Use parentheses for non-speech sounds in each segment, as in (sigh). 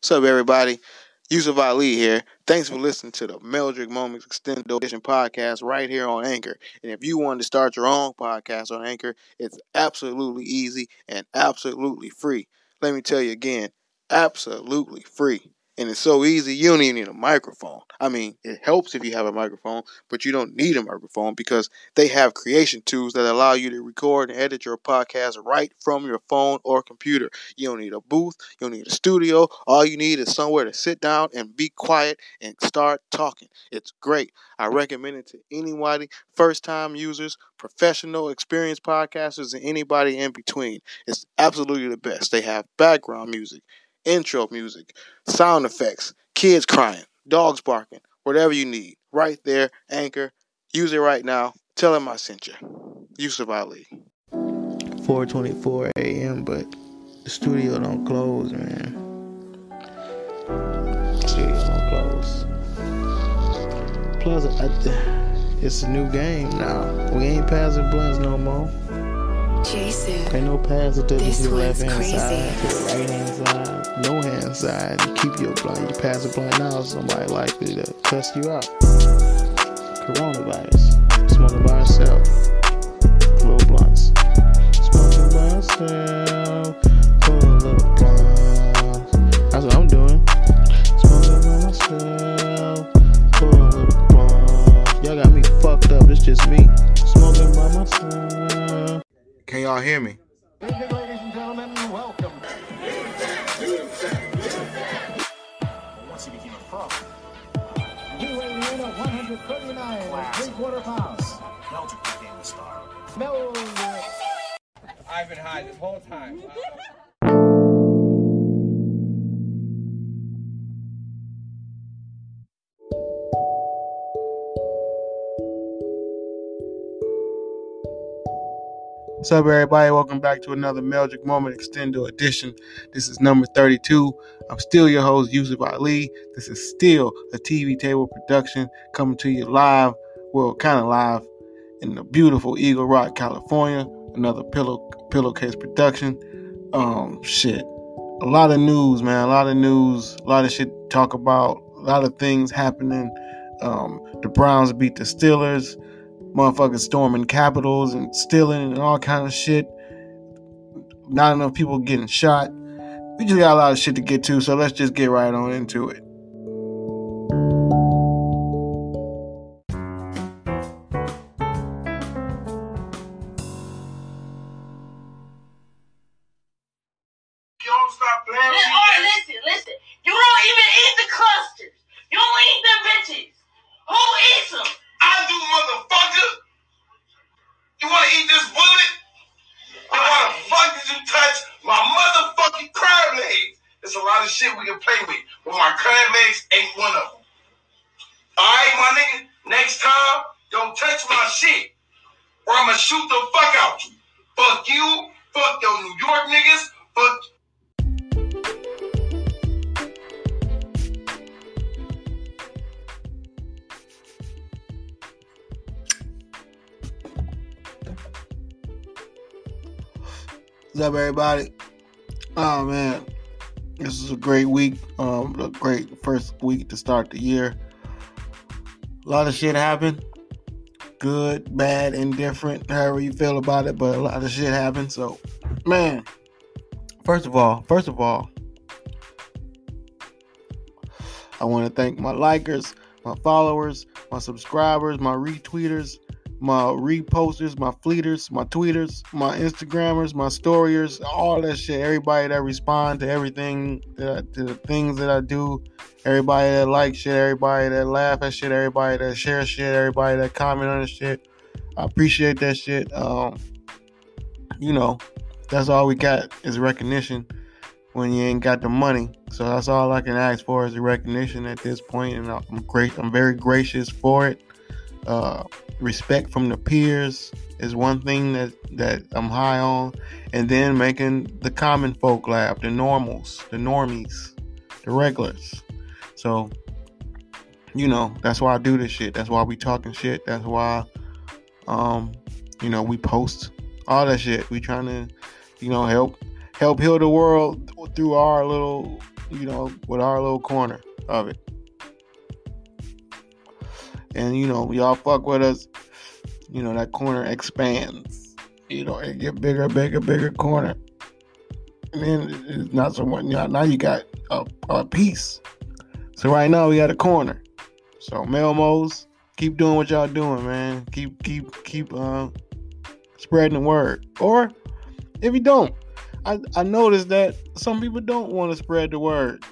What's up, everybody? Yusuf Ali here. Thanks for listening to the Meldrick Moments Extended Edition podcast right here on Anchor. And if you want to start your own podcast on Anchor, it's absolutely easy and absolutely free. Let me tell you again, absolutely free. And it's so easy, you don't even need a microphone. I mean, it helps if you have a microphone, but you don't need a microphone because they have creation tools that allow you to record and edit your podcast right from your phone or computer. You don't need a booth, you don't need a studio. All you need is somewhere to sit down and be quiet and start talking. It's great. I recommend it to anybody, first time users, professional, experienced podcasters, and anybody in between. It's absolutely the best. They have background music intro music, sound effects, kids crying, dogs barking, whatever you need. Right there, Anchor. Use it right now. Tell them I sent you. Yusuf Ali. 4:24 a.m. But the studio don't close, man. studio don't close. Plus, it's a new game now. We ain't passing blunts no more. Jason. Ain't no pass it to the left hand side, to the right hand side, no hand side. You keep your blind. You pass a blind now, somebody likely to test you out. Coronavirus. Smoking by yourself. Little blunts. Smoking by yourself. Pull a little blunts. That's what I'm doing. Smoking by myself. Pull a little blunts. Y'all got me fucked up. It's just me. Smoking by myself. Can y'all hear me? Ladies and gentlemen, welcome. Once he became a pro, you weigh in at 139 and three quarter pounds. Meldrick became the star. Meldrick. I've been high this whole time. (laughs) What's up, everybody? Welcome back to another Meldrick Moment Extendo edition. This is number 32. I'm still your host, Yusuf Ali. This is still a TV table production coming to you live, well, kind of live, in the beautiful Eagle Rock, California. Another pillow pillowcase production. Um, shit, a lot of news, man. A lot of news. A lot of shit to talk about. A lot of things happening. Um, the Browns beat the Steelers motherfuckers storming capitals and stealing and all kind of shit. Not enough people getting shot. We just got a lot of shit to get to, so let's just get right on into it. First week to start the year. A lot of shit happened. Good, bad, indifferent, however you feel about it, but a lot of shit happened. So, man, first of all, first of all, I want to thank my likers, my followers, my subscribers, my retweeters, my reposters, my fleeters, my tweeters, my Instagrammers, my storyers, all that shit. Everybody that respond to everything, to the things that I do, everybody that like shit, everybody that laugh at shit, everybody that share shit, everybody that comment on shit. I appreciate that shit. Um, you know, that's all we got is recognition when you ain't got the money. So that's all I can ask for is the recognition at this point, and I'm great. I'm very gracious for it. Uh, respect from the peers is one thing that that I'm high on, and then making the common folk laugh, the normals, the normies, the regulars. So, you know, that's why I do this shit. That's why we talking shit. That's why, um, you know, we post all that shit. We trying to, you know, help help heal the world through our little you know, with our little corner of it. And you know, y'all fuck with us, you know, that corner expands. You know, it get bigger, bigger, bigger corner. And then it's not so much now you got a, a piece. So right now we got a corner. So Melmos, keep doing what y'all doing, man. Keep keep keep uh spreading the word. Or if you don't, I, I noticed that some people don't want to spread the word.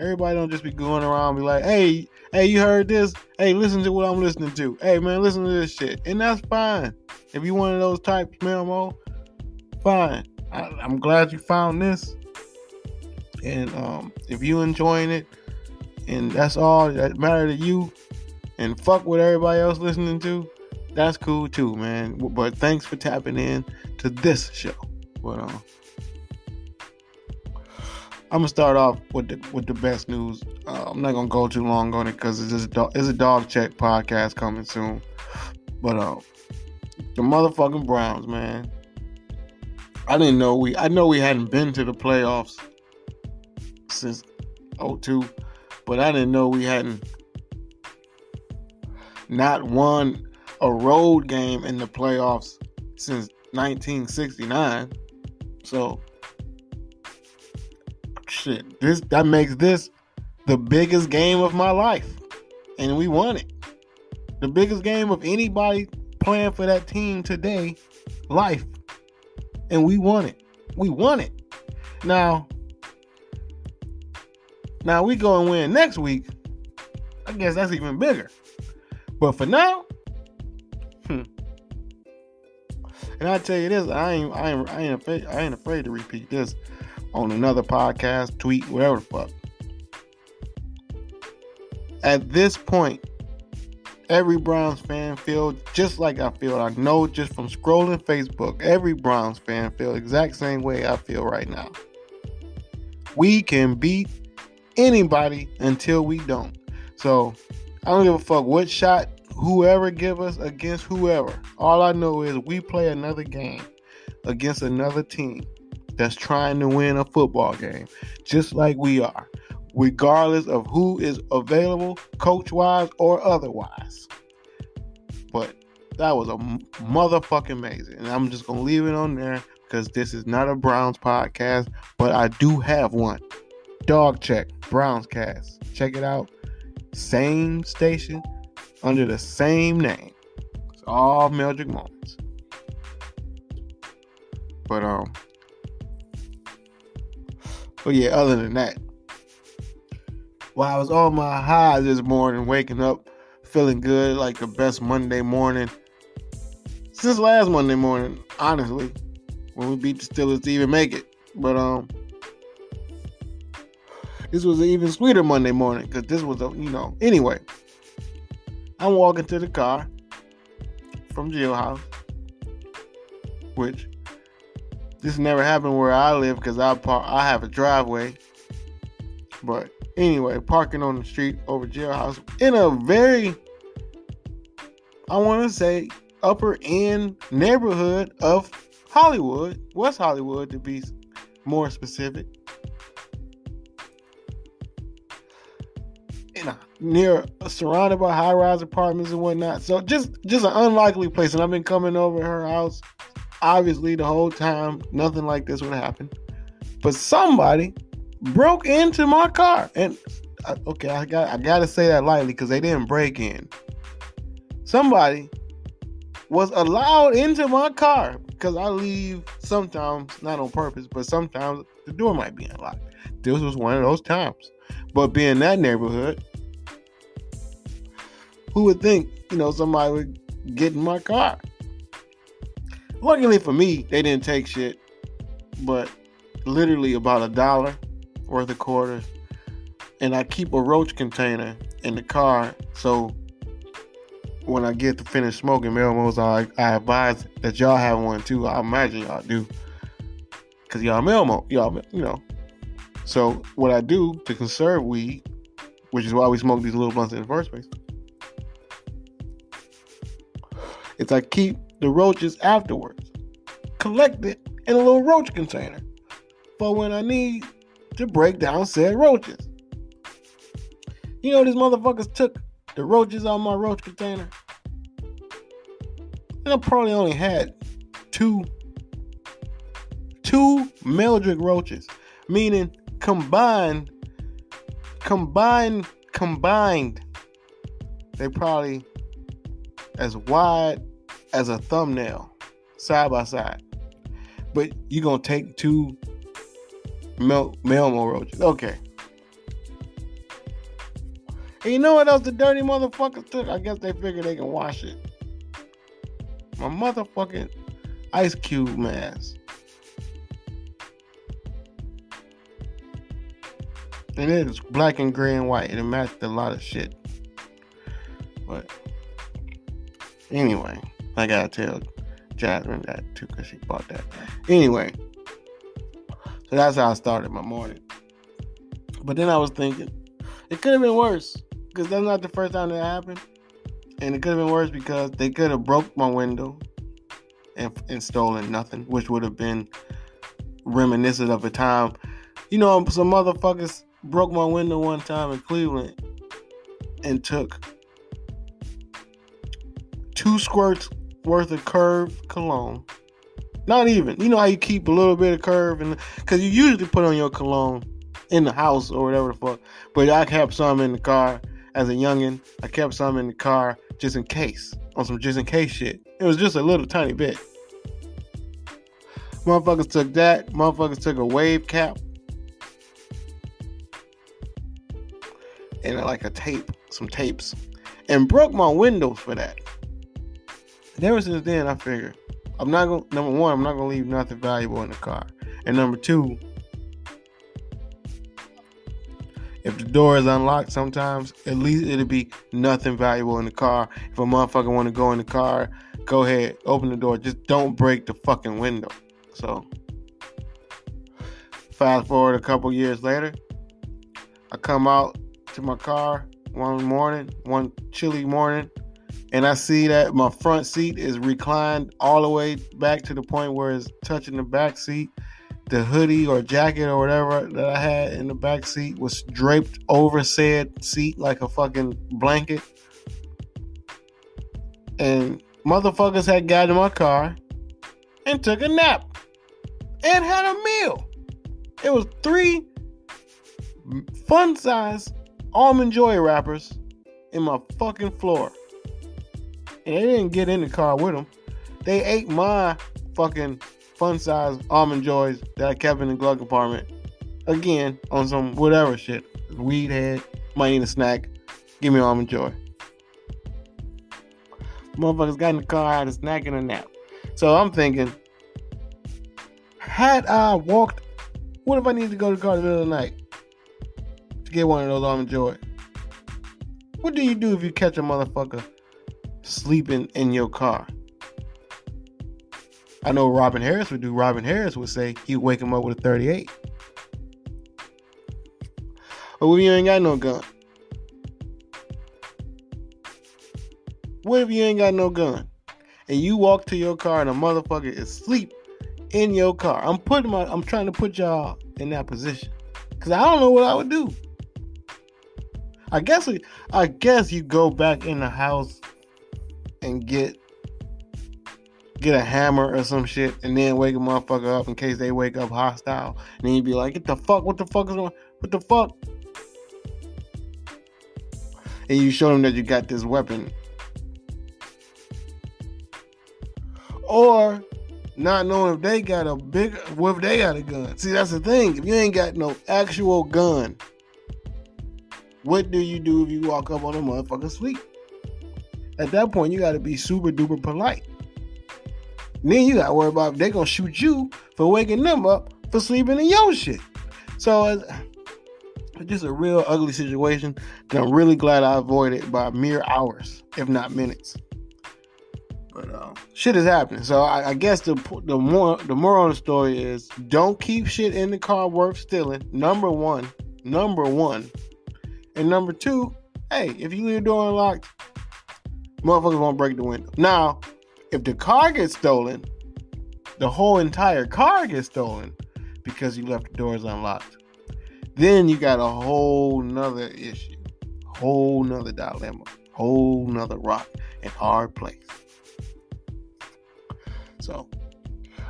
Everybody don't just be going around be like, hey, hey, you heard this? Hey, listen to what I'm listening to. Hey man, listen to this shit. And that's fine. If you one of those types, Melmo, fine. I, am glad you found this. And um, if you enjoying it, and that's all that matter to you, and fuck what everybody else listening to, that's cool too, man. But thanks for tapping in to this show. But um, I'm gonna start off with the with the best news. Uh, I'm not gonna go too long on it because it's just a dog, it's a dog check podcast coming soon. But um, the motherfucking Browns, man. I didn't know we. I know we hadn't been to the playoffs since 02, but I didn't know we hadn't hmm. not won a road game in the playoffs since 1969. So shit, this that makes this the biggest game of my life. And we won it. The biggest game of anybody playing for that team today, life. And we won it. We won it. Now, now we go and win next week. I guess that's even bigger. But for now, hmm. And I tell you this, I ain't, I ain't, I ain't afraid, I ain't afraid to repeat this on another podcast, tweet, whatever the fuck. At this point, every Browns fan feels just like I feel. I know just from scrolling Facebook, every Browns fan feel exact same way I feel right now. We can beat anybody until we don't. So I don't give a fuck what shot whoever give us against whoever. All I know is we play another game against another team that's trying to win a football game, just like we are, regardless of who is available, coach wise or otherwise. But that was a motherfucking amazing. And I'm just going to leave it on there because this is not a Browns podcast, but I do have one. Dog Check, Browns Cast. Check it out. Same station, under the same name. It's all Meldrick Moments. But um, but yeah, other than that, while I was on my high this morning, waking up feeling good, like the best Monday morning since last Monday morning, honestly, when we beat the Steelers to even make it. But um, this was an even sweeter Monday morning because this was a you know. Anyway, I'm walking to the car from jailhouse, which this never happened where I live because I park, I have a driveway. But anyway, parking on the street over jailhouse in a very, I want to say, upper end neighborhood of Hollywood, West Hollywood to be more specific. Near surrounded by high-rise apartments and whatnot. So just just an unlikely place. And I've been coming over her house obviously the whole time nothing like this would happen. But somebody broke into my car, and uh, okay, I got I got to say that lightly because they didn't break in. Somebody was allowed into my car because I leave sometimes not on purpose, but sometimes the door might be unlocked. This was one of those times. But being that neighborhood, who would think you know somebody would get in my car? Luckily for me, they didn't take shit, but literally about a dollar worth of quarters. And I keep a roach container in the car, so when I get to finish smoking Melmos, I, I advise that y'all have one too. I imagine y'all do, cause y'all Melmo, y'all you know. So what I do to conserve weed, which is why we smoke these little blunts in the first place, is I keep the roaches afterwards. Collect it in a little roach container for when I need to break down said roaches. You know, these motherfuckers took the roaches out my roach container. And I probably only had two two Meldrick roaches, meaning combined, combined, combined, they probably as wide as a thumbnail, side by side. But you're gonna take two Mel- Melmo roaches. Okay. And you know what else the dirty motherfuckers took? I guess they figured they can wash it. My motherfucking ice cube mask. And it is black and gray and white, and it matched a lot of shit. But anyway, I gotta tell Jasmine that too because she bought that. Anyway, so that's how I started my morning. But then I was thinking, it could have been worse because that's not the first time that happened, and it could have been worse because they could have broke my window and, and stolen nothing, which would have been reminiscent of a time. You know, some motherfuckers broke my window one time in Cleveland and took two squirts worth of curve cologne. Not even. You know how you keep a little bit of curve and because you usually put on your cologne in the house or whatever the fuck. But I kept some in the car as a youngin. I kept some in the car just in case. On some just in case shit. It was just a little tiny bit. Motherfuckers took that. Motherfuckers took a wave cap. And like a tape, some tapes. And broke my windows for that. Ever since then, I figured I'm not gonna. Number one, I'm not gonna leave nothing valuable in the car, and number two, if the door is unlocked, sometimes at least it'll be nothing valuable in the car. If a motherfucker want to go in the car, go ahead, open the door. Just don't break the fucking window. So, fast forward a couple years later, I come out to my car one morning, one chilly morning and I see that my front seat is reclined all the way back to the point where it's touching the back seat. The hoodie or jacket or whatever that I had in the back seat was draped over said seat like a fucking blanket. And motherfuckers had got in my car and took a nap and had a meal. It was three fun size almond joy wrappers in my fucking floor and they didn't get in the car with them. They ate my fucking fun size almond joys that I kept in the glove compartment. Again, on some whatever shit. Weed head, might need a snack. Give me almond joy. Motherfuckers got in the car, had a snack and a nap. So I'm thinking, had I walked, what if I need to go to the car the middle of the night to get one of those almond joy? What do you do if you catch a motherfucker sleeping in your car. I know Robin Harris would do. Robin Harris would say he'd wake him up with a 38. But what if you ain't got no gun? What if you ain't got no gun? And you walk to your car and a motherfucker is asleep in your car. I'm putting my I'm trying to put y'all in that position. Cause I don't know what I would do. I guess I guess you go back in the house and get get a hammer or some shit and then wake a motherfucker up in case they wake up hostile. And then you'd be like, get the fuck, what the fuck is going what the fuck? And you show them that you got this weapon. Or not knowing if they got a big what if they got a gun. See that's the thing. If you ain't got no actual gun, what do you do if you walk up on a motherfucker sleep? At that point, you got to be super duper polite. Then you got to worry about they're gonna shoot you for waking them up for sleeping in your shit. So it's, it's just a real ugly situation that I'm really glad I avoided by mere hours, if not minutes. But uh, shit is happening. So I, I, guess the the more the moral of the story is don't keep shit in the car worth stealing. Number one, number one, and number two, hey, if you leave the door unlocked, motherfuckers won't break the window. Now, if the car gets stolen, the whole entire car gets stolen because you left the doors unlocked. then you got a whole nother issue, whole nother dilemma, whole nother rock and hard place. So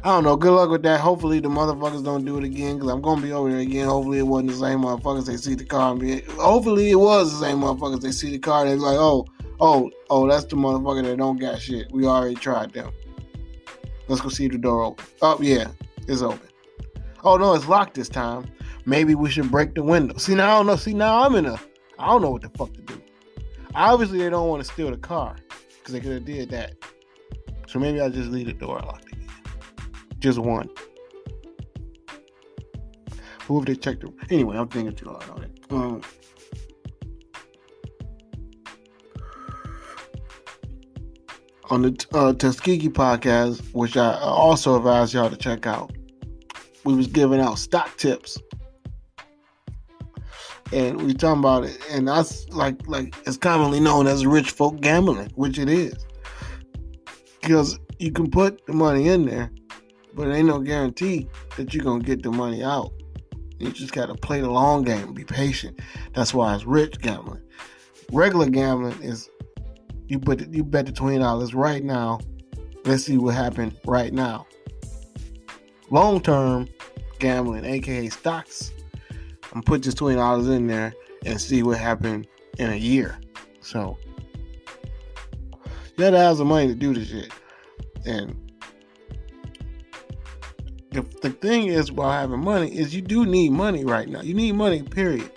I don't know. Good luck with that. Hopefully the motherfuckers don't do it again because I'm gonna be over there again. Hopefully it wasn't the same motherfuckers. They see the car. Hopefully it was the same motherfuckers. They see the car. And they're like, oh, oh, oh, that's the motherfucker that don't got shit. We already tried them. Let's go see the door open. Oh yeah, it's open. Oh no, it's locked this time. Maybe we should break the window. See now I don't know. See now I'm in a. I don't know what the fuck to do. Obviously they don't want to steal the car because they could have did that. So maybe I'll just leave the door locked again. Just one. Who if they checked the anyway? I'm thinking too hard on it. Um, on the uh, Tuskegee podcast, which I also advise y'all to check out, we was giving out stock tips, and we talking about it, and that's like like it's commonly known as rich folk gambling, which it is, because you can put the money in there, but ain't no guarantee that you're gonna get the money out. You just gotta play the long game, be patient. That's why it's rich gambling. Regular gambling is you put you bet the twenty dollars right now. Let's see what happened right now. Long term gambling, aka stocks. I'm put this twenty dollars in there and see what happened in a year. So you gotta have the money to do this shit. And the, the thing is while having money is you do need money right now. You need money, period.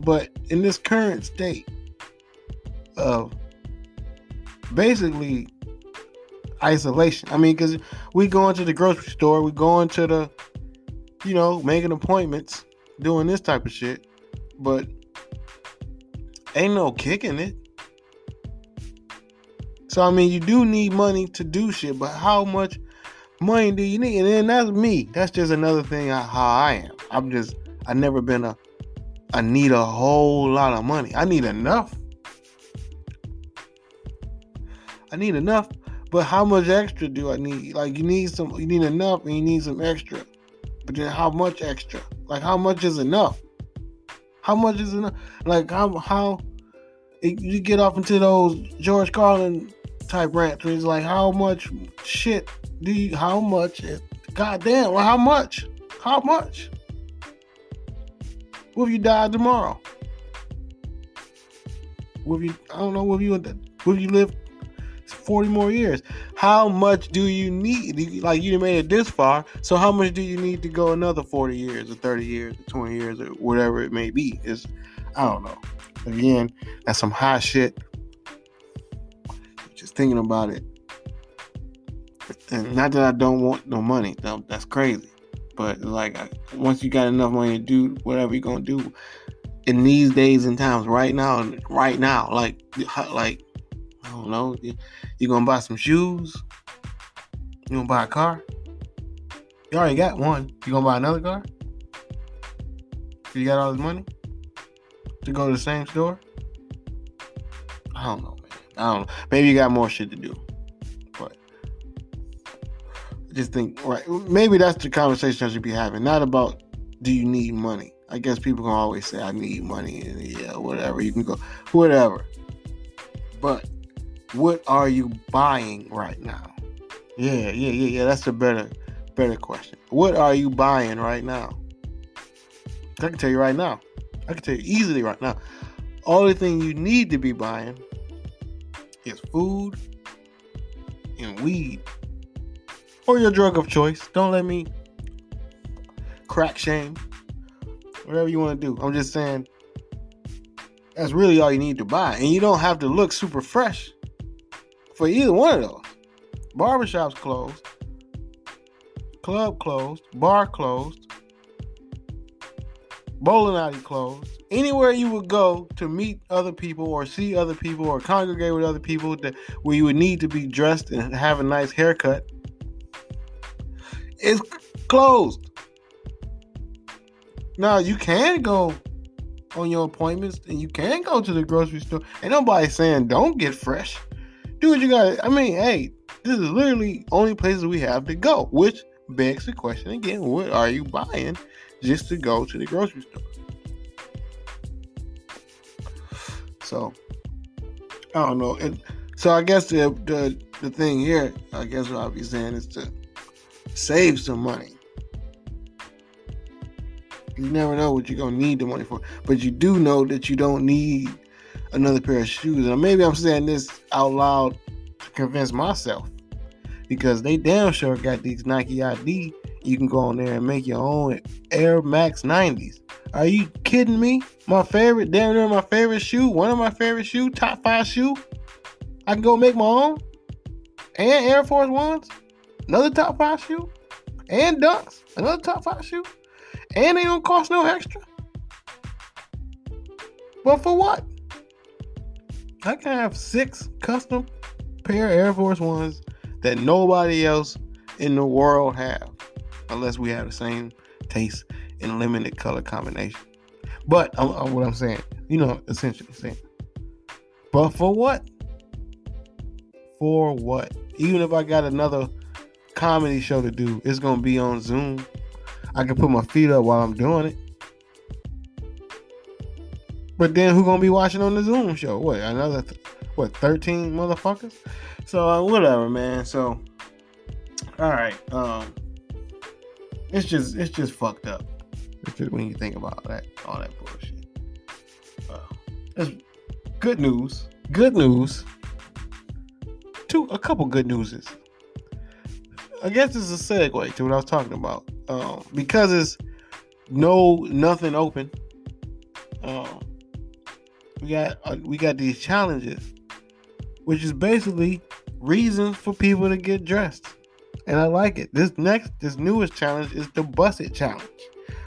But in this current state of basically isolation. I mean, because we go into the grocery store, we go into the, you know, making appointments, doing this type of shit, but ain't no kicking it. So I mean, you do need money to do shit, but how much money do you need? And then that's me. That's just another thing I, how I am. I'm just I never been a I need a whole lot of money. I need enough I need enough, but how much extra do I need? Like you need some, you need enough, and you need some extra. But then how much extra? Like how much is enough? How much is enough? Like how how you get off into those George Carlin type rants where it's like how much shit do you? How much? Goddamn! Well, how much? How much? What if you died tomorrow? What if you? I don't know. What if you? What if you live 40 more years. How much do you need? Like you made it this far, so how much do you need to go another 40 years or 30 years or 20 years or whatever it may be? Is I don't know. Again, that's some high shit. Just thinking about it. And not that I don't want no money. That's crazy. But like once you got enough money to do whatever you're gonna do in these days and times right now right now like like I don't know. You gonna buy some shoes? You gonna buy a car? You already got one. You gonna buy another car? You got all this money to go to the same store? I don't know, man. I don't know. Maybe you got more shit to do. But I just think right. Maybe that's the conversation I should be having. Not about do you need money. I guess people can always say I need money and yeah, whatever. You can go whatever. But what are you buying right now? Yeah, yeah, yeah, yeah. That's a better, better question. What are you buying right now? I can tell you right now. I can tell you easily right now. Only thing you need to be buying is food and weed. Or your drug of choice. Don't let me crack shame. Whatever you want to do. I'm just saying that's really all you need to buy. And you don't have to look super fresh for either one of those. Barbershops closed, club closed, bar closed, bowling alley closed. Anywhere you would go to meet other people or see other people or congregate with other people that where you would need to be dressed and have a nice haircut is closed. Now you can go on your appointments and you can go to the grocery store. Ain't nobody saying don't get fresh do what you got. I mean, hey, this is literally only places we have to go, which begs the question again: What are you buying just to go to the grocery store? So I don't know. And so I guess the, the the thing here, I guess what I'll be saying is to save some money. You never know what you're gonna need the money for, but you do know that you don't need another pair of shoes. And maybe I'm saying this out loud to convince myself because they damn sure got these Nike ID. You can go on there and make your own Air Max 90s. Are you kidding me? My favorite, damn near my favorite shoe, one of my favorite shoe, top five shoe. I can go make my own. And Air Force Ones, another top five shoe. And Dunks, another top five shoe. And they don't cost no extra. But for what? I can have six custom pair Air Force Ones that nobody else in the world have, unless we have the same taste in limited color combination. But I'm, I'm, what I'm saying, you know, essentially saying. But for what? For what? Even if I got another comedy show to do, it's gonna be on Zoom. I can put my feet up while I'm doing it. But then who gonna be watching on the Zoom show? What another th- what thirteen motherfuckers? So uh, whatever, man. So all right, um, it's just it's just fucked up. It's just when you think about that all that bullshit. Uh, it's good news. Good news. Two a couple good newses. I guess is a segue to what I was talking about. Um, because it's no nothing open. Um, we got uh, we got these challenges, which is basically reasons for people to get dressed, and I like it. This next, this newest challenge is the Bust It Challenge,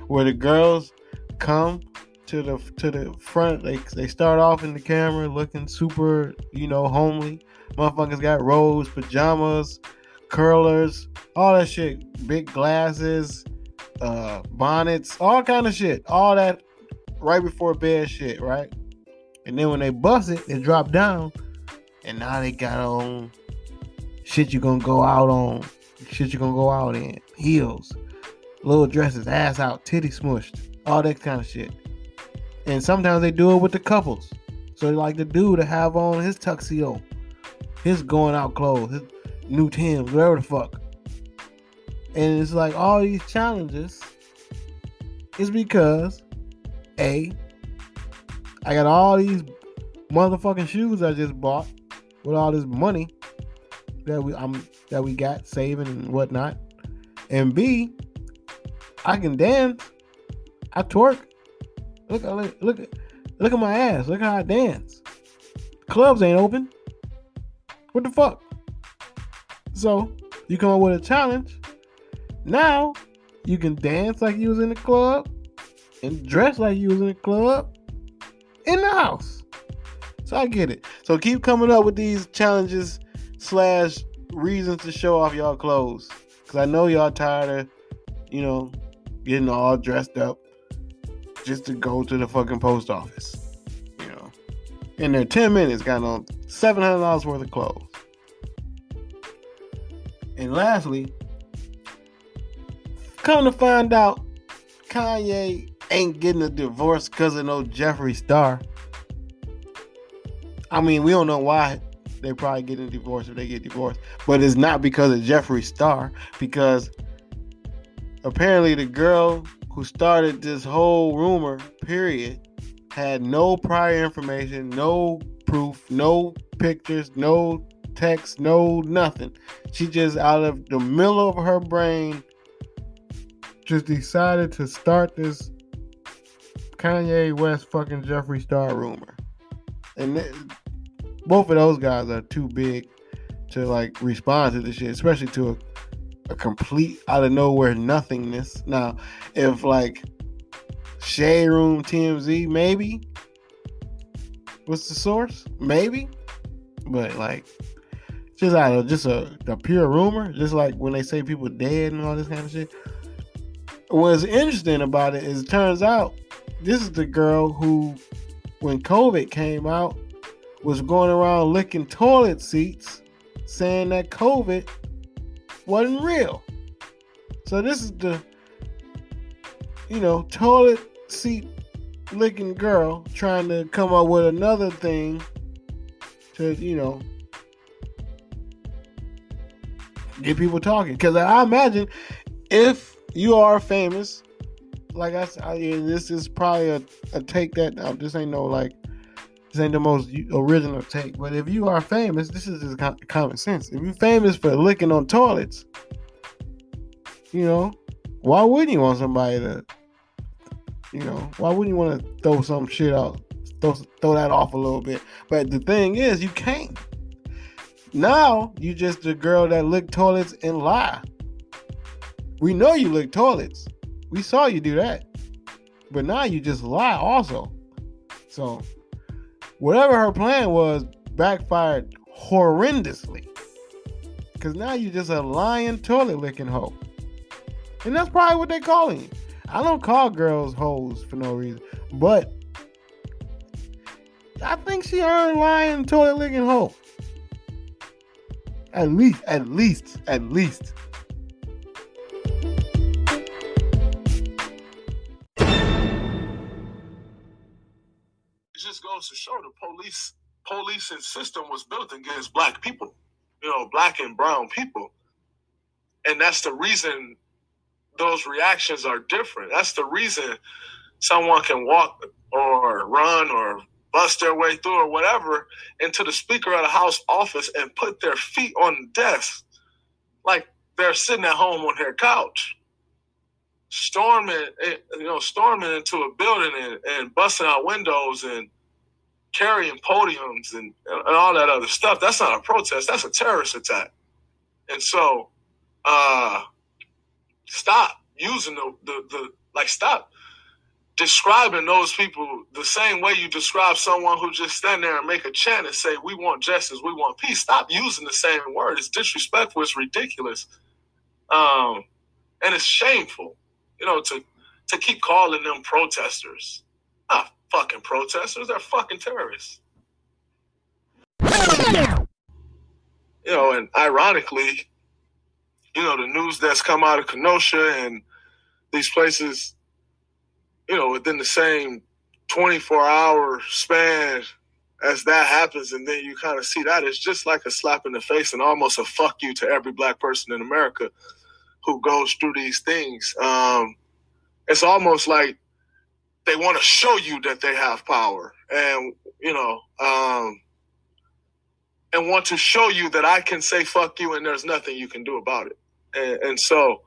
where the girls come to the to the front. They they start off in the camera looking super, you know, homely. Motherfuckers got robes, pajamas, curlers, all that shit. Big glasses, uh, bonnets, all kind of shit. All that right before bed shit, right? And then when they bust it, it drop down, and now they got on shit you're gonna go out on, shit you're gonna go out in, heels, little dresses, ass out, titty smushed, all that kind of shit. And sometimes they do it with the couples. So they like the dude to have on his tuxedo, his going out clothes, his new Timbs, whatever the fuck. And it's like all these challenges is because A, I got all these motherfucking shoes I just bought with all this money that we I'm that we got saving and whatnot. And B, I can dance. I twerk. Look, look, look, look at my ass. Look how I dance. Clubs ain't open. What the fuck? So you come up with a challenge. Now you can dance like you was in the club and dress like you was in the club in the house. So I get it. So keep coming up with these challenges slash reasons to show off y'all clothes. Cause I know y'all tired of, you know, getting all dressed up just to go to the fucking post office. You know. In their 10 minutes got on $700 worth of clothes. And lastly, come to find out, Kanye ain't getting a divorce because of no Jeffree Star. I mean, we don't know why they probably getting divorced if they get divorced, but it's not because of Jeffree Star because apparently the girl who started this whole rumor, period, had no prior information, no proof, no pictures, no text, no nothing. She just out of the middle of her brain just decided to start this Kanye West fucking Jeffree Star rumor. And th- both of those guys are too big to like respond to this shit, especially to a, a complete out of nowhere nothingness. Now, if like Shade Room TMZ, maybe. What's the source? Maybe. But like just out of just a, a pure rumor, just like when they say people dead and all this kind of shit. What's interesting about it is it turns out this is the girl who, when COVID came out, was going around licking toilet seats, saying that COVID wasn't real. So this is the, you know, toilet seat licking girl trying to come up with another thing to, you know, get people talking. Because I imagine if you are famous, like I said, this is probably a, a take that now. This ain't no like, this ain't the most original take. But if you are famous, this is just common sense. If you're famous for licking on toilets, you know, why wouldn't you want somebody to, you know, why wouldn't you want to throw some shit out, throw, throw that off a little bit? But the thing is, you can't. Now you just the girl that lick toilets and lie. We know you lick toilets. We saw you do that. But now you just lie also. So whatever her plan was backfired horrendously. Cause now you're just a lying toilet licking hoe. And that's probably what they calling you. I don't call girls hoes for no reason. But I think she earned lying toilet licking hoe. At least, at least, at least. Goes to show the police policing system was built against black people, you know, black and brown people. And that's the reason those reactions are different. That's the reason someone can walk or run or bust their way through or whatever into the Speaker of the House office and put their feet on the desk like they're sitting at home on their couch. Storming, eh, you know, storming into a building and, and busting out windows and carrying podiums and, and all that other stuff. That's not a protest. That's a terrorist attack. And so, uh, stop using the, the, the like, stop describing those people the same way you describe someone who just stand there and make a chant and say, "We want justice, we want peace." Stop using the same word. It's disrespectful. It's ridiculous, um, and it's shameful. You know, to to keep calling them protesters. Not fucking protesters. They're fucking terrorists. You know, and ironically, you know, the news that's come out of Kenosha and these places you know, within the same 24 hour span as that happens, and then you kind of see that it's just like a slap in the face and almost a fuck you to every black person in America who goes through these things. Um, it's almost like they want to show you that they have power, and you know, um, and want to show you that I can say fuck you and there's nothing you can do about it. And, and so,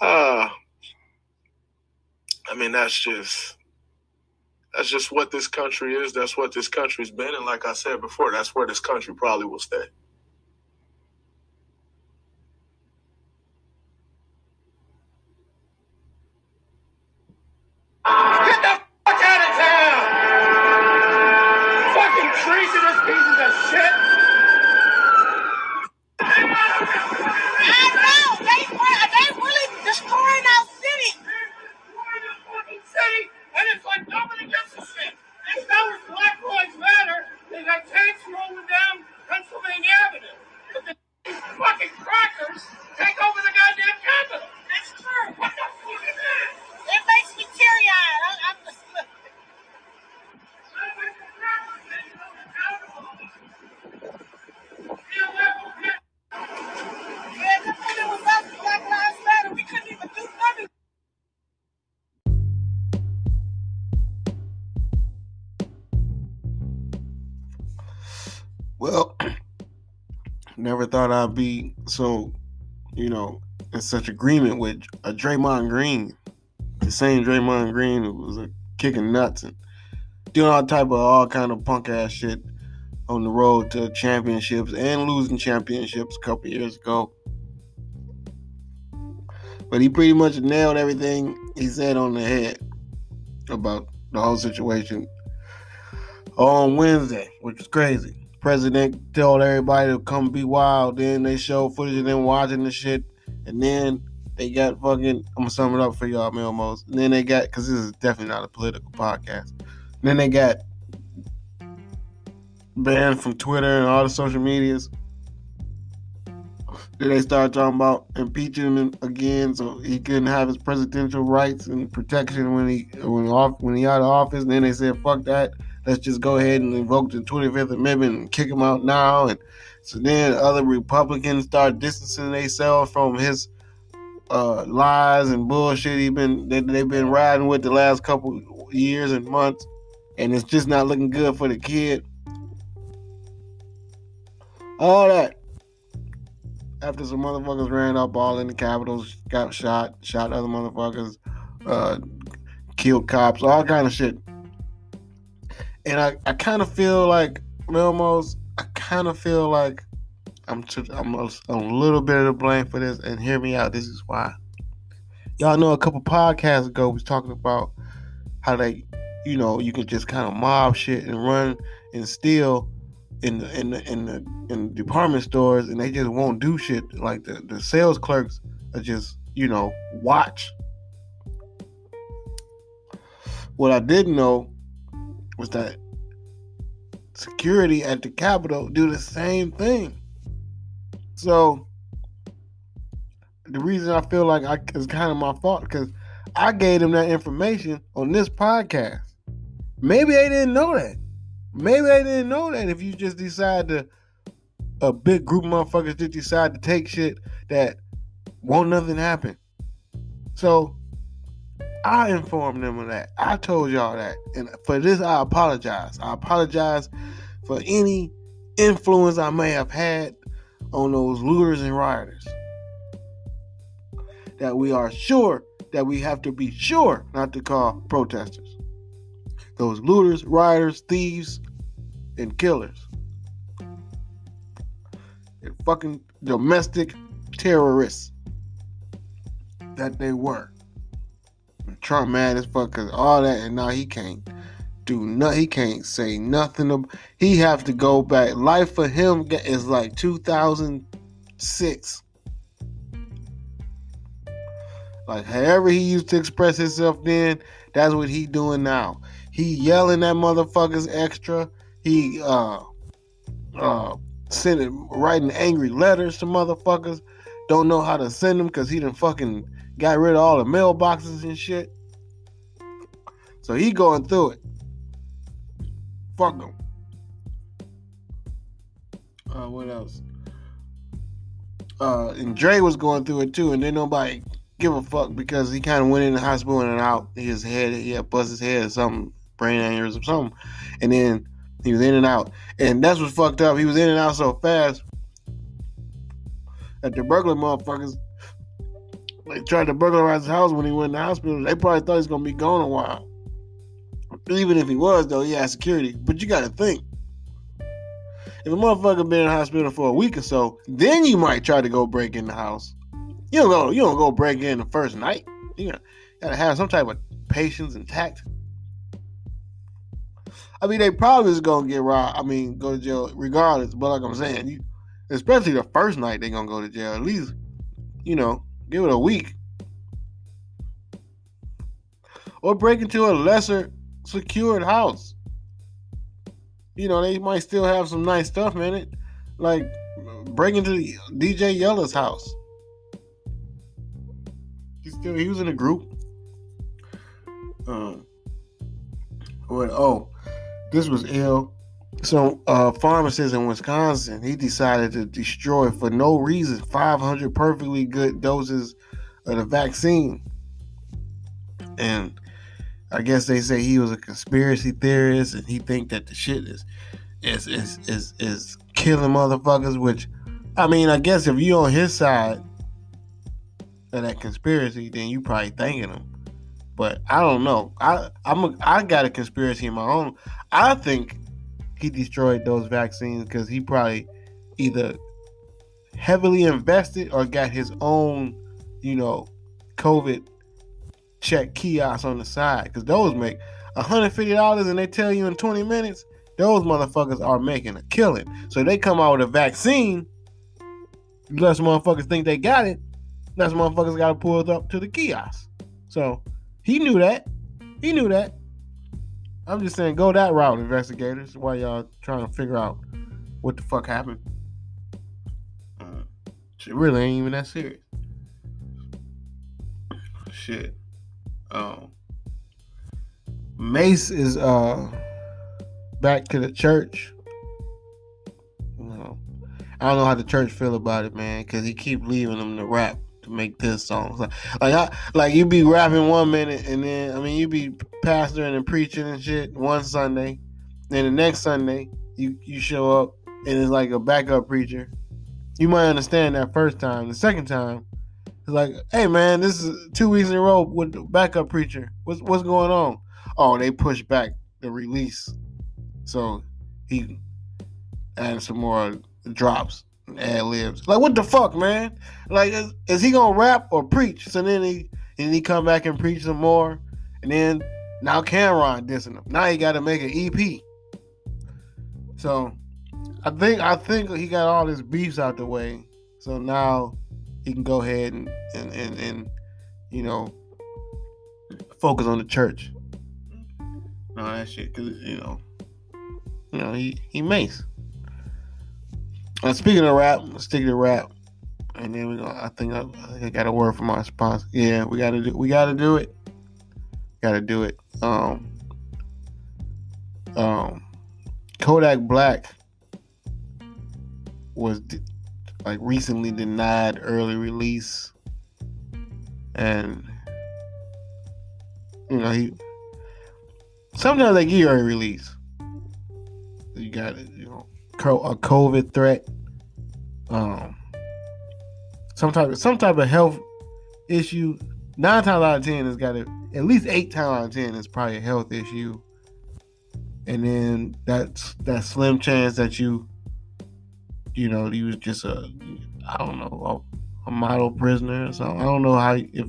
uh, I mean, that's just that's just what this country is. That's what this country's been, and like I said before, that's where this country probably will stay. Never thought I'd be so, you know, in such agreement with a Draymond Green, the same Draymond Green who was uh, kicking nuts and doing all type of all kind of punk ass shit on the road to championships and losing championships a couple years ago. But he pretty much nailed everything he said on the head about the whole situation on Wednesday, which was crazy president told everybody to come be wild. Then they show footage of them watching the shit, and then they got fucking. I'm gonna sum it up for y'all, Melmos. And then they got because this is definitely not a political podcast. And then they got banned from Twitter and all the social medias Then they started talking about impeaching him again, so he couldn't have his presidential rights and protection when he when off when he out of office. And then they said, "Fuck that, let's just go ahead and invoke the Twenty Fifth Amendment and kick him out now." And so then other Republicans start distancing themselves from his uh, lies and bullshit he been they, they've been riding with the last couple years and months, and it's just not looking good for the kid. All that after some motherfuckers ran up all in the Capitals, got shot, shot other motherfuckers, uh, killed cops, all kind of shit. And I, I kind of feel like almost, I kind of feel like I'm, I'm a, a little bit of the blame for this. And hear me out. This is why. Y'all know a couple podcasts ago we was talking about how they, you know, you can just kind of mob shit and run and steal in the in the in the in the department stores and they just won't do shit. Like the, the sales clerks are just, you know, watch. What I didn't know was that security at the Capitol do the same thing. So the reason I feel like I is kind of my fault because I gave them that information on this podcast. Maybe they didn't know that. Maybe they didn't know that if you just decide to a big group of motherfuckers just decide to take shit that won't nothing happen. So I informed them of that. I told y'all that. And for this I apologize. I apologize for any influence I may have had on those looters and rioters. That we are sure that we have to be sure not to call protesters. Those looters, rioters, thieves, and killers. And fucking domestic terrorists that they were. Trump mad as fuck cause all that and now he can't do nothing. He can't say nothing. He have to go back. Life for him is like 2006. Like however he used to express himself then, that's what he doing now. He yelling at motherfuckers extra. He uh uh sending writing angry letters to motherfuckers. Don't know how to send them because he done fucking got rid of all the mailboxes and shit. So he going through it. Fuck him. Uh, what else? Uh, and Dre was going through it too, and then nobody give a fuck because he kind of went in the hospital and out. His head, he had bust his head or something, brain aneurysm something, and then he was in and out. And that's what's fucked up. He was in and out so fast that the burglar motherfuckers they tried to burglarize his house when he went in the hospital. They probably thought he was gonna be gone a while. Even if he was, though, he had security. But you gotta think. If a motherfucker been in the hospital for a week or so, then you might try to go break in the house. You don't go, you don't go break in the first night. You gotta, gotta have some type of patience and tact. I mean, they probably is gonna get robbed. I mean, go to jail regardless. But like I'm saying, you, especially the first night, they're gonna go to jail. At least, you know, give it a week, or break into a lesser secured house. You know, they might still have some nice stuff in it, like break into DJ Yella's house. He still he was in a group. Um, what? Oh, this was ill. So, uh, pharmacist in Wisconsin, he decided to destroy for no reason 500 perfectly good doses of the vaccine. And I guess they say he was a conspiracy theorist and he think that the shit is is is is, is killing motherfuckers. Which, I mean, I guess if you on his side of that conspiracy, then you probably thanking him. But I don't know. I I'm a, I got a conspiracy in my own. I think he destroyed those vaccines because he probably either heavily invested or got his own, you know, COVID check kiosk on the side. Because those make $150 and they tell you in 20 minutes, those motherfuckers are making a killing. So they come out with a vaccine, less motherfuckers think they got it, less motherfuckers got to pull it up to the kiosk. So he knew that. He knew that. I'm just saying, go that route, investigators, while y'all trying to figure out what the fuck happened. Uh, It really ain't even that serious. Shit. Um, Mase is uh back to the church. You know, I don't know how the church feel about it, man, because he keep leaving them to rap to make this song. Like, like, I, like you be rapping one minute, and then I mean you be pastoring and preaching and shit one Sunday, then the next Sunday you you show up and it's like a backup preacher. You might understand that first time. The second time, it's like, hey man, this is two weeks in a row with the backup preacher. What's what's going on? Oh, they pushed back the release, so he added some more drops, ad libs. Like what the fuck, man? Like is, is he gonna rap or preach? So then he and he come back and preach some more, and then now Cam'ron dissing him. Now he got to make an EP. So I think I think he got all his beefs out the way. So now he can go ahead and and, and, and you know focus on the church. No, that shit, cause you know, you know he he mace. And speaking of rap, let's stick to rap, and then we go. I think I, I think I got a word from our sponsor. Yeah, we gotta do we gotta do it. Gotta do it. Um, um, Kodak Black was de- like recently denied early release, and you know he sometimes they give early release. You got know a COVID threat, um, some type of some type of health issue. Nine times out of ten, it's got to at least eight times out of ten, it's probably a health issue. And then that's that slim chance that you you know, he was just a, I don't know, a, a model prisoner. So I don't know how if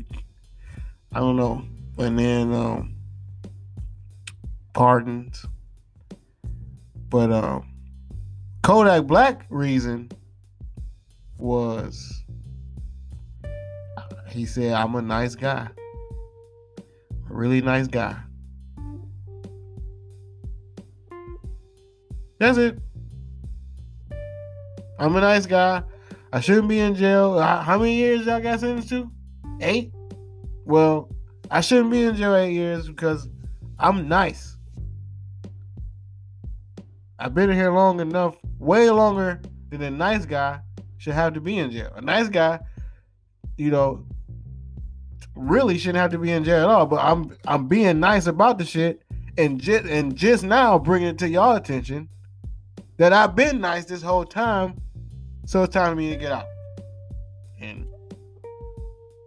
I don't know. And then um, pardons, but um, Kodak Black reason was he said I'm a nice guy, a really nice guy. That's it. I'm a nice guy. I shouldn't be in jail. Uh, how many years y'all got sentenced to? Eight? Well, I shouldn't be in jail eight years because I'm nice. I've been here long enough, way longer than a nice guy should have to be in jail. A nice guy, you know, really shouldn't have to be in jail at all. But I'm I'm being nice about the shit, and just and just now bringing it to y'all attention that I've been nice this whole time so it's time for me to get out. And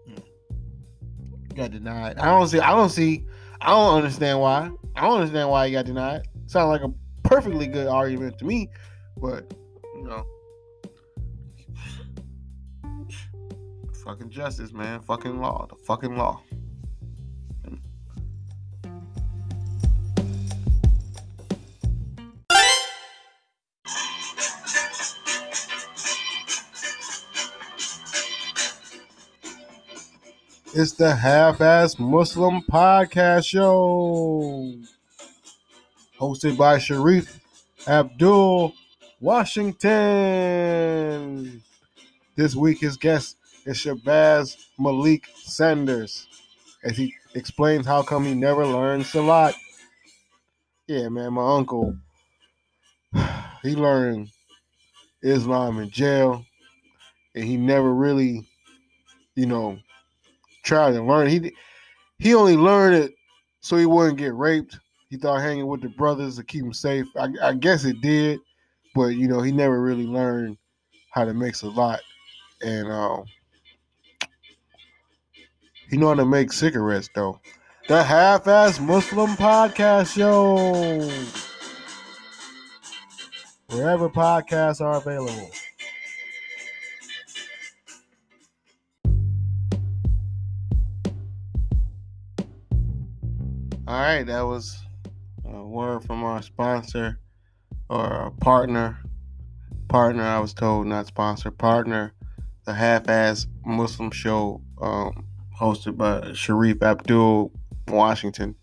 hmm, got denied. I don't see. I don't see. I don't understand why. I don't understand why he got denied. Sound like a perfectly good argument to me, but you know, fucking justice, man. Fucking law. The fucking law. It's the Half Ass Muslim Podcast Show. Hosted by Sharif Abdul Washington. This week, his guest is Shabazz Malik Sanders as he explains how come he never learned Salat. Yeah, man, my uncle, (sighs) he learned Islam in jail, and he never really, you know, tried to learn. He he only learned it so he wouldn't get raped. He thought hanging with the brothers to keep him safe. I, I guess it did, but you know he never really learned how to make lot, and um, he know how to make cigarettes though. The Half-Ass Muslim Podcast Show, wherever podcasts are available. All right, that was a word from our sponsor or partner. Partner, I was told, not sponsor. Partner, the Half-Ass Muslim Show, um, hosted by Sharif Abdul Washington.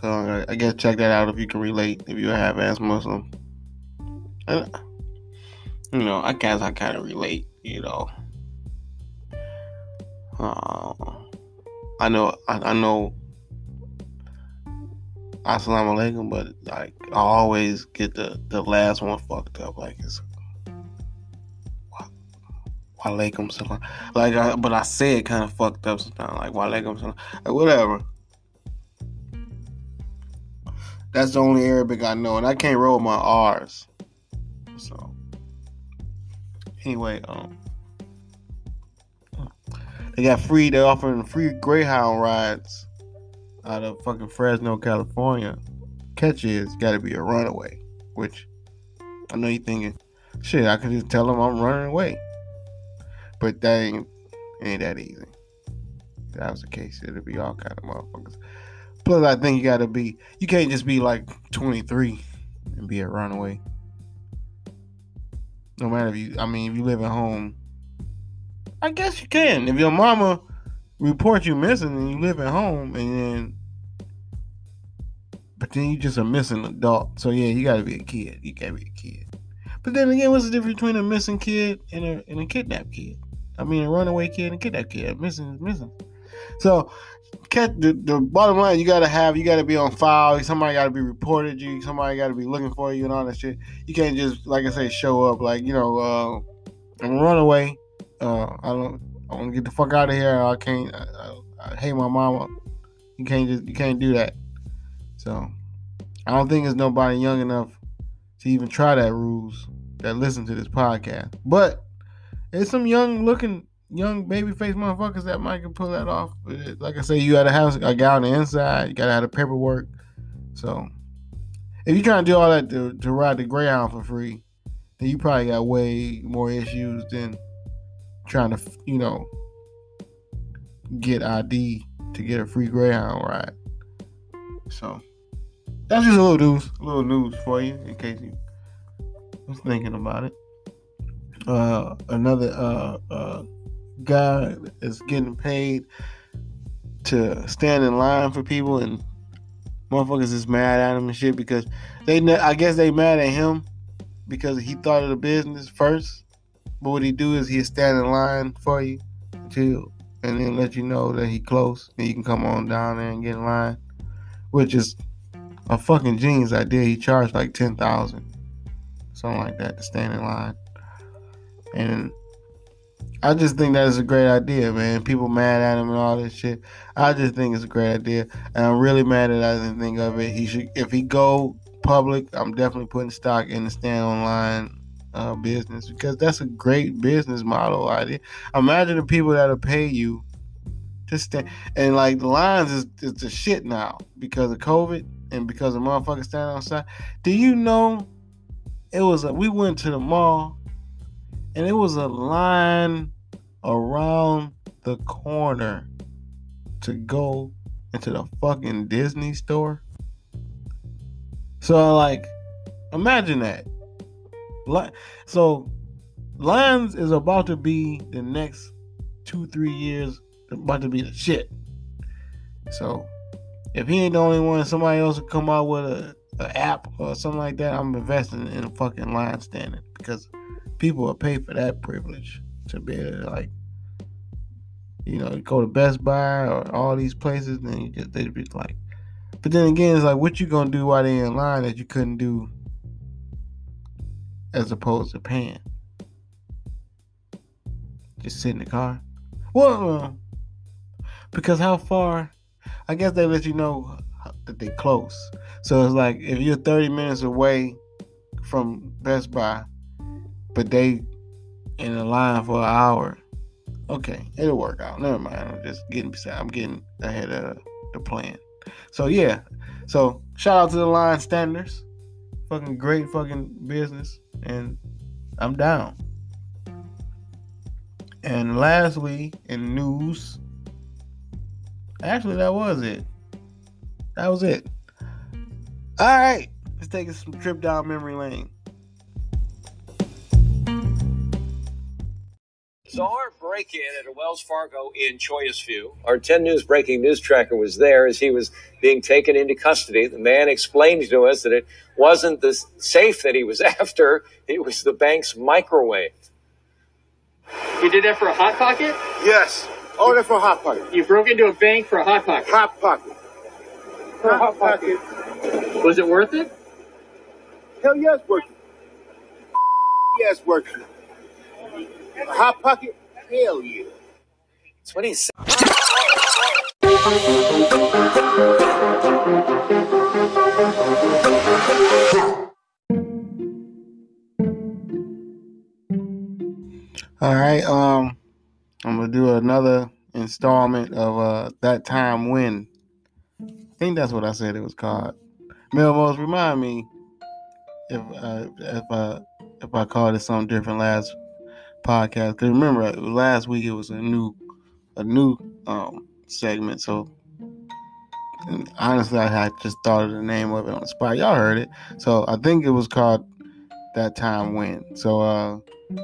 So I guess check that out if you can relate, if you're a half-ass Muslim. And, you know, I guess I kind of relate. You know, uh, I know, I, I know. Assalamu alaikum, but like I always get the the last one fucked up. Like it's walaikum salam. Like, I, but I say it kind of fucked up sometimes. Like walaikum salam, like, whatever. That's the only Arabic I know, and I can't roll my R's. So, anyway, um, they got free. They're offering free Greyhound rides out of fucking Fresno, California. Catch is got to be a runaway, which I know you're thinking, shit. I could just tell them I'm running away, but that ain't ain't that easy. If that was the case, it'd be all kind of motherfuckers. Plus, I think you gotta be. You can't just be like 23 and be a runaway. No matter if you. I mean, if you live at home, I guess you can. If your mama report you missing and you live at home, and then. But then you just a missing adult. So yeah, you gotta be a kid. You gotta be a kid. But then again, what's the difference between a missing kid and a and a kidnapped kid? I mean, a runaway kid and a kidnapped kid. Missing is missing. So the, the bottom line, you gotta have, you gotta be on file. Somebody gotta be reported you. Somebody gotta be looking for you and all that shit. You can't just, like I say, show up like you know, uh, I'm run away. Uh, I don't, I want to get the fuck out of here. I can't. I, I, I, hate my mama. You can't just, you can't do that. So, I don't think there's nobody young enough to even try that rules that listen to this podcast. But there's some young looking young baby face motherfuckers that might can pull that off. Like I say, you gotta have a guy on the inside. You gotta have the paperwork. So if you're trying to do all that to, to ride the Greyhound for free, then you probably got way more issues than trying to, you know, get ID to get a free Greyhound ride. So that's just a little news, a little news for you in case you was thinking about it. Uh, another uh, uh, guy is getting paid to stand in line for people and motherfuckers is mad at him and shit because they I guess they mad at him because he thought of the business first. But what he do is he stand in line for you until and then let you know that he close and you can come on down there and get in line. Which is a fucking genius idea. He charged like ten thousand. Something like that to stand in line. And I just think that is a great idea, man. People mad at him and all this shit. I just think it's a great idea, and I'm really mad that I didn't think of it. He should, if he go public, I'm definitely putting stock in the stand online uh, business because that's a great business model idea. Imagine the people that'll pay you to stand, and like the lines is is the shit now because of COVID and because of motherfuckers standing outside. Do you know? It was a, we went to the mall, and it was a line around the corner to go into the fucking Disney store. So like, imagine that. So, Lions is about to be the next two three years about to be the shit. So, if he ain't the only one, somebody else will come out with a, a app or something like that. I'm investing in a fucking line standing because people will pay for that privilege to be able to like you know go to Best Buy or all these places, then you just they'd be like. But then again, it's like what you gonna do while they in line that you couldn't do as opposed to paying. Just sit in the car. Well, because how far? I guess they let you know that they close. So it's like if you're 30 minutes away from Best Buy, but they in a line for an hour. Okay, it'll work out. Never mind. I'm just getting beside. I'm getting ahead of the plan. So yeah. So shout out to the line standers. Fucking great fucking business. And I'm down. And lastly, in news, actually that was it. That was it. All right, let's take a trip down memory lane. Bizarre break in at a Wells Fargo in Choyasview. Our 10 News breaking news tracker was there as he was being taken into custody. The man explained to us that it wasn't the safe that he was (laughs) after, it was the bank's microwave. You did that for a hot pocket? Yes. Oh, Order for a hot pocket. You broke into a bank for a hot pocket. Hot pocket. For a hot pocket. Was it worth it? Hell yes, worth it. Yes, worth A hot pocket. Hell yeah. That's what he said. All right, um, I'm gonna do another installment of uh that time when. I think that's what I said it was called. Melmos, remind me if uh, if uh if I called it something different last podcast. Because remember, last week it was a new a new um segment. So and honestly, I had just thought of the name of it on the spot. Y'all heard it. So I think it was called that time when. So uh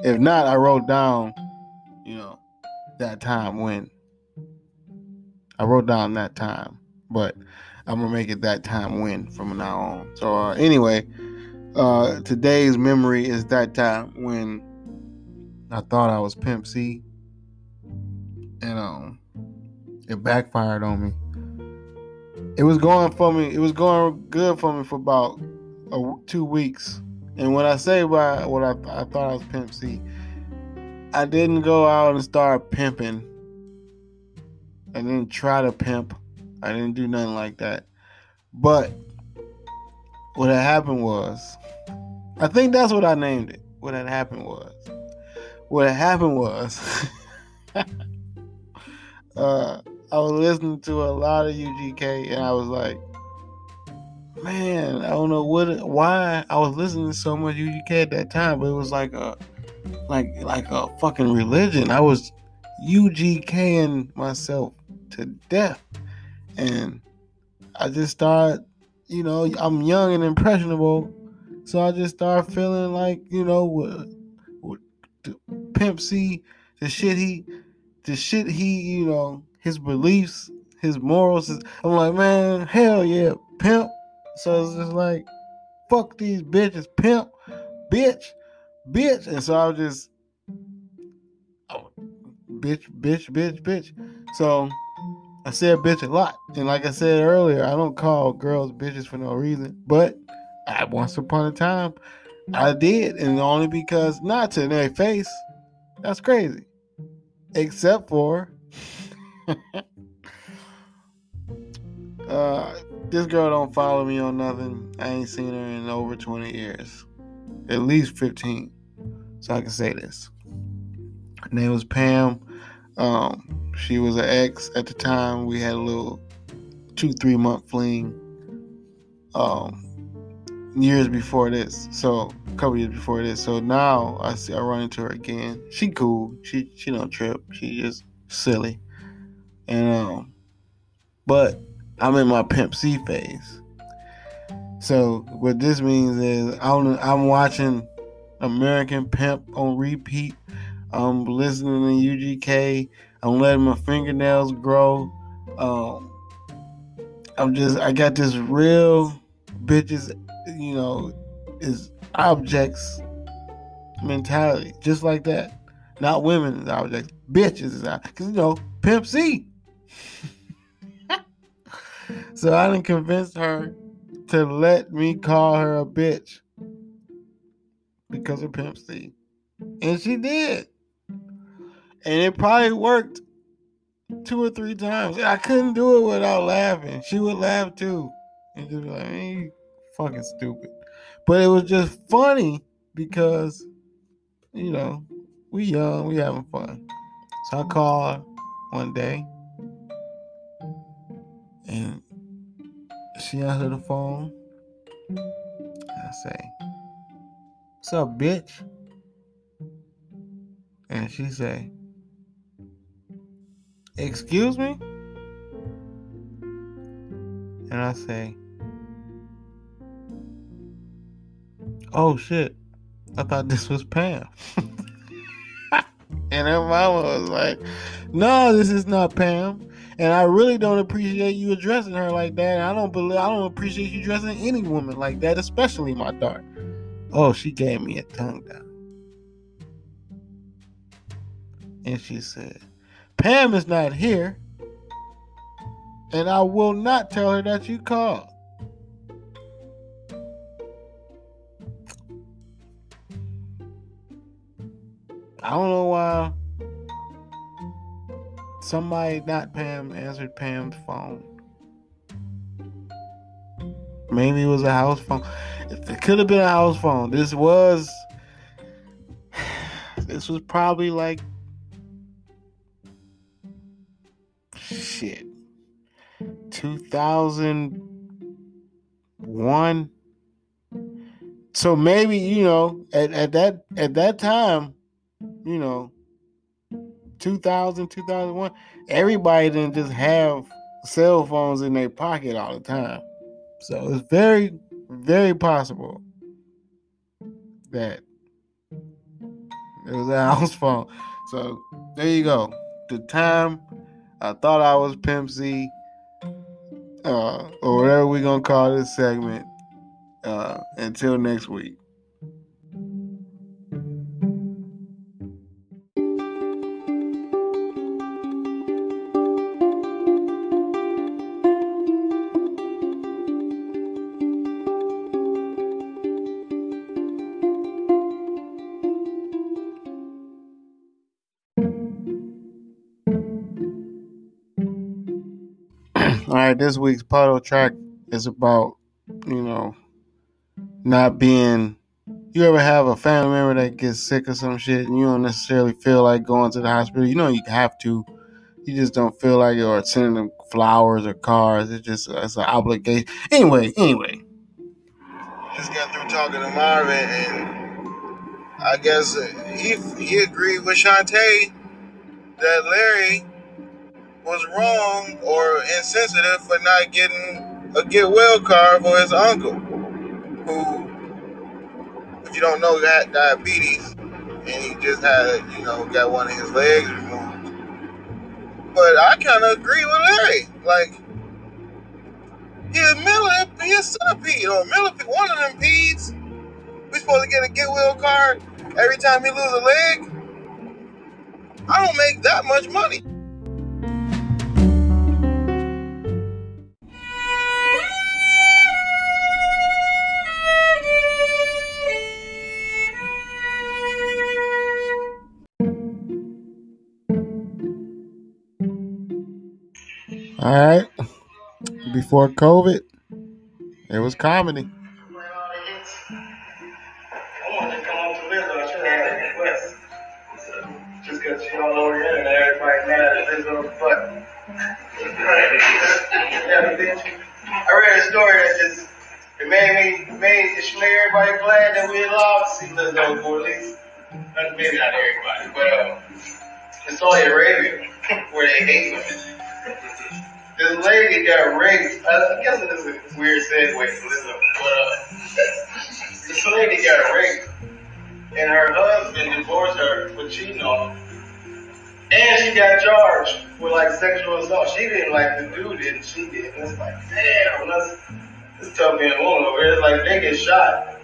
if not, I wrote down, you know, that time when. I wrote down that time, but I'm gonna make it that time when from now on. So uh, anyway, uh, today's memory is that time when I thought I was Pimp C, and um, it backfired on me. It was going for me. It was going good for me for about uh, two weeks. And when I say by what I, I thought I was Pimp C, I didn't go out and start pimping. I didn't try to pimp. I didn't do nothing like that. But what had happened was, I think that's what I named it. What had happened was, what happened was, (laughs) uh, I was listening to a lot of UGK and I was like, man, I don't know what, why I was listening to so much UGK at that time, but it was like a, like, like a fucking religion. I was UGKing myself to death, and I just started, you know, I'm young and impressionable, so I just started feeling like, you know, what, what Pimp C, the shit he, the shit he, you know, his beliefs, his morals. I'm like, man, hell yeah, pimp. So it's just like, fuck these bitches, pimp, bitch, bitch. And so I was just, oh, bitch, bitch, bitch, bitch. So I said bitch a lot. And like I said earlier, I don't call girls bitches for no reason. But I, once upon a time, I did. And only because, not to their face. That's crazy. Except for (laughs) uh, this girl don't follow me on nothing. I ain't seen her in over 20 years. At least 15. So I can say this. Her name was Pam. Um, she was an ex at the time. We had a little two, three month fling. Um, years before this. So a couple years before this. So now I see I run into her again. She cool. She she don't trip. She just silly. And um, but I'm in my Pimp C phase. So what this means is I'm I'm watching American Pimp on repeat. I'm listening to UGK. I'm letting my fingernails grow. Um, I'm just I got this real bitches, you know, is objects mentality, just like that. Not women as objects, bitches is out because you know Pimp C. (laughs) so I didn't convince her to let me call her a bitch because of Pimp C. And she did. And it probably worked two or three times. I couldn't do it without laughing. She would laugh too. And just be like, you fucking stupid. But it was just funny because, you know, we young, we having fun. So I called her one day and she answered the phone. I say, What's up, bitch? And she say, Excuse me? And I say, Oh shit. I thought this was Pam. (laughs) And her mama was like, No, this is not Pam. And I really don't appreciate you addressing her like that. I don't believe I don't appreciate you addressing any woman like that, especially my daughter. Oh, she gave me a tongue down. And she said, Pam is not here. And I will not tell her that you called. I don't know why somebody, not Pam, answered Pam's phone. Maybe it was a house phone. It could have been a house phone. This was. (sighs) This was probably like. Shit. 2001. So maybe, you know, at, at that at that time, you know, 2000, 2001, everybody didn't just have cell phones in their pocket all the time. So it's very, very possible that it was a house phone. So there you go. The time I thought I was Pimp C, uh, or whatever we're gonna call this segment. Uh, until next week. Right, this week's puddle track is about, you know, not being. You ever have a family member that gets sick or some shit and you don't necessarily feel like going to the hospital? You know, you have to. You just don't feel like it or sending them flowers or cards. It's just it's an obligation. Anyway, anyway. Just got through talking to Marvin, and I guess he he agreed with Shantae that Larry was wrong or insensitive for not getting a get well card for his uncle, who, if you don't know, got diabetes, and he just had, you know, got one of his legs removed. But I kind of agree with Larry. Like, he a millipede, he a centipede, or a millipede, one of them peas. We supposed to get a get well card every time he lose a leg. I don't make that much money. All right. Before COVID, it was comedy. The internet, everybody mad at. I read a story that just, it made me, made, it made everybody glad that we allowed to see Lizzo for at least, maybe not everybody, but, uh, in Saudi Arabia, where they hate women. This lady got raped. I guess it is a weird segue to Lizzo, but, uh, (laughs) this lady got raped, and her husband divorced her for cheating on her. And she got charged with like sexual assault. She didn't like the dude didn't, she did. And it's like, damn, that's it's tough being a woman over here. It's like they get shot.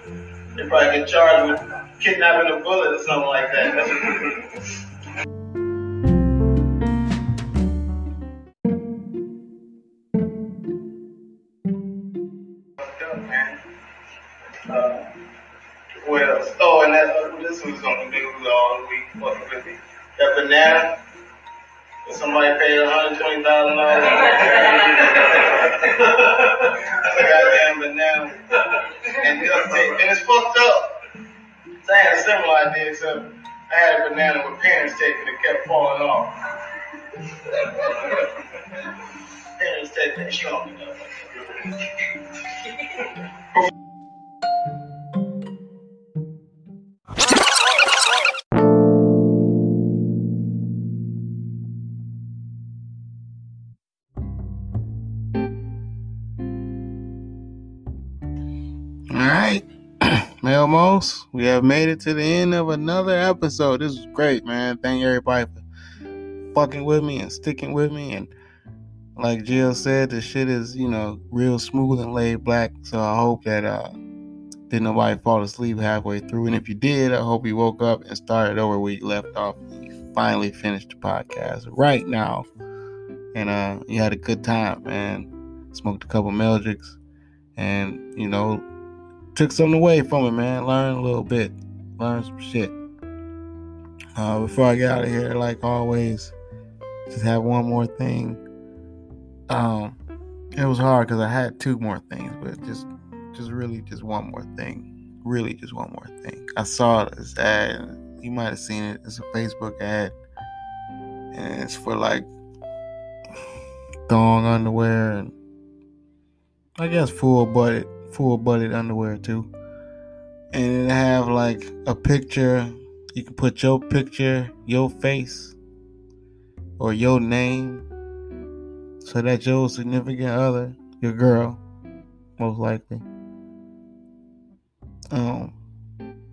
They probably get charged with kidnapping a bullet or something like that. Paid one hundred twenty thousand dollars. (laughs) It's a goddamn banana, and, and it's fucked up. So I had a similar idea, except I had a banana with parents tape and it kept falling off. (laughs) parents tape that strong enough. Melmos, we have made it to the end of another episode. This is great, man. Thank everybody for fucking with me and sticking with me. And like Jill said, the shit is, you know, real smooth and laid back. So I hope that uh didn't nobody fall asleep halfway through. And if you did, I hope you woke up and started over where you left off. And you finally finished the podcast right now. And uh you had a good time, man. Smoked a couple Meldricks and, you know, took something away from it, man. Learn a little bit. Learn some shit. Uh, before I get out of here, like always, just have one more thing. Um, it was hard because I had two more things, but just, just really, just one more thing. Really, just one more thing. I saw this ad. You might have seen it. It's a Facebook ad, and it's for like thong underwear and I guess full butted full butted underwear too. And it have like a picture. You can put your picture, your face, or your name. So that your significant other, your girl, most likely. Um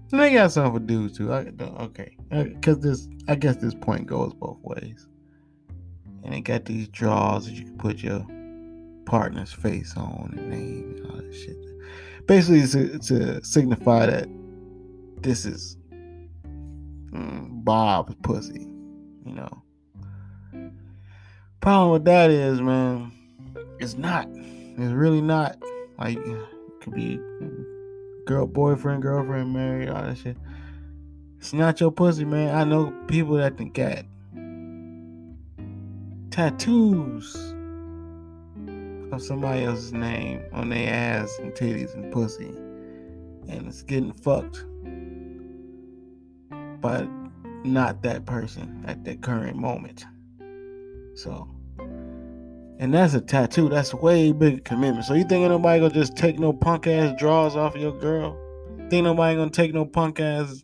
they got something for dudes too. I, okay, because this, I guess this point goes both ways. And they got these drawers that you can put your partner's face on and name and all that shit basically to, to signify that this is mm, Bob's pussy, you know. Problem with that is, man, it's not. It's really not. Like, it could be girl, boyfriend, girlfriend, married, all that shit. It's not your pussy, man. I know people that can get tattoos of somebody else's name on their ass and titties and pussy. And it's getting fucked. But not that person at that current moment. So and that's a tattoo. That's a way bigger commitment. So you think nobody gonna just take no punk ass draws off of your girl? Think nobody gonna take no punk ass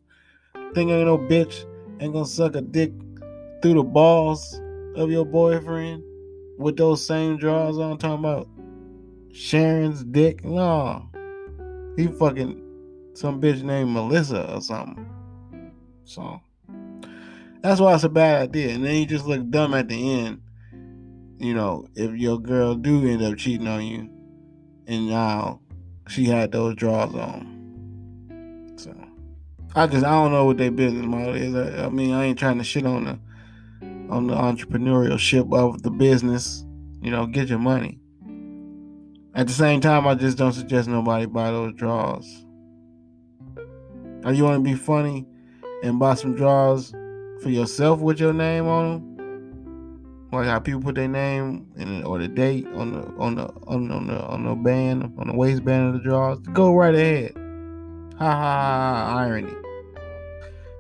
think ain't no bitch ain't gonna suck a dick through the balls of your boyfriend? With those same drawers on, talking about Sharon's dick. No, he fucking some bitch named Melissa or something. So that's why it's a bad idea. And then you just look dumb at the end. You know, if your girl do end up cheating on you, and now she had those drawers on. So I just I don't know what their business model is. I, I mean, I ain't trying to shit on the on the entrepreneurial ship of the business. You know, get your money. At the same time, I just don't suggest nobody buy those drawers. Or you want to be funny and buy some drawers for yourself with your name on them, like how people put their name in, or the date on the on the on, on the on the band on the waistband of the drawers. Go right ahead. Ha ha ha! Irony.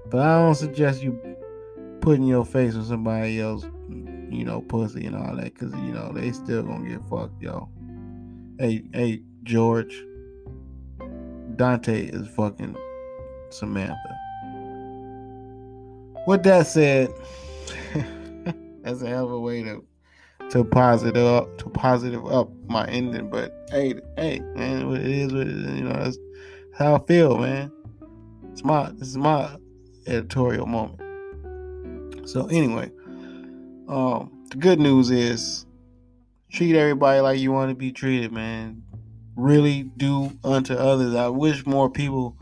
But I don't suggest you putting your face on somebody else, you know, pussy and all that, cause you know they still gonna get fucked, yo. Hey, hey, George. Dante is fucking Samantha. With that said, (laughs) that's a hell of a way to to positive up to positive up my ending. But hey, hey, man, it is what it is. You know, that's how I feel, man. It's my this is my editorial moment. So anyway, um, the good news is treat everybody like you want to be treated, man. Really do unto others. I wish more people.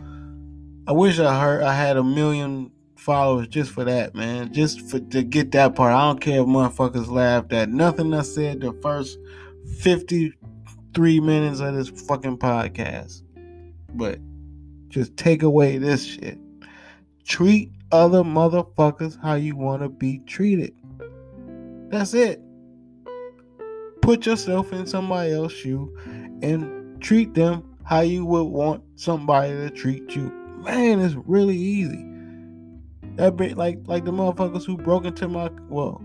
I wish I heard I had a million followers just for that, man. Just for to get that part. I don't care if motherfuckers laughed at nothing I said the first fifty-three minutes of this fucking podcast. But just take away this shit. Treat other motherfuckers how you want to be treated. That's it. Put yourself in somebody else's shoe and treat them how you would want somebody to treat you. Man, it's really easy. That bit like like the motherfuckers who broke into my well,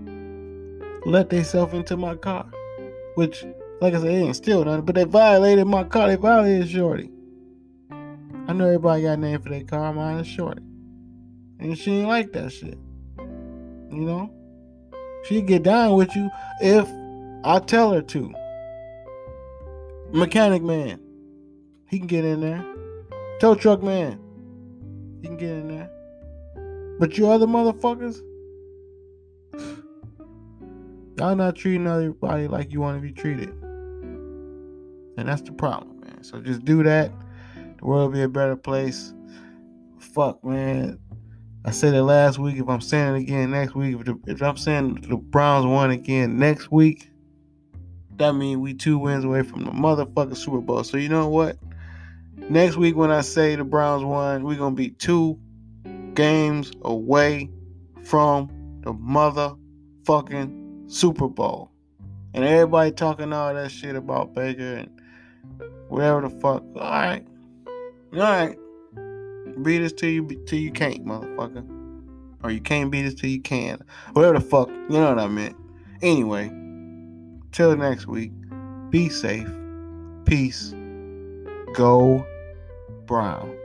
let themselves into my car, which like I said, they ain't steal nothing, but they violated my car. They violated Shorty. I know everybody got a name for their car. Mine is Shorty. And she ain't like that shit. You know? She'd get down with you if I tell her to. Mechanic man. He can get in there. Tow truck man. He can get in there. But you other motherfuckers, (sighs) y'all not treating everybody like you want to be treated. And that's the problem, man. So just do that. The world be a better place. Fuck, man. I said it last week. If I'm saying it again next week, if, the, if I'm saying the Browns won again next week, that means we two wins away from the motherfucking Super Bowl. So you know what? Next week when I say the Browns won, we're gonna be two games away from the motherfucking Super Bowl. And everybody talking all that shit about Baker and whatever the fuck. Alright. All right, Beat us till you till you can't, motherfucker. Or you can't beat this till you can. Whatever the fuck, you know what I meant. Anyway, till next week. Be safe. Peace. Go Browns.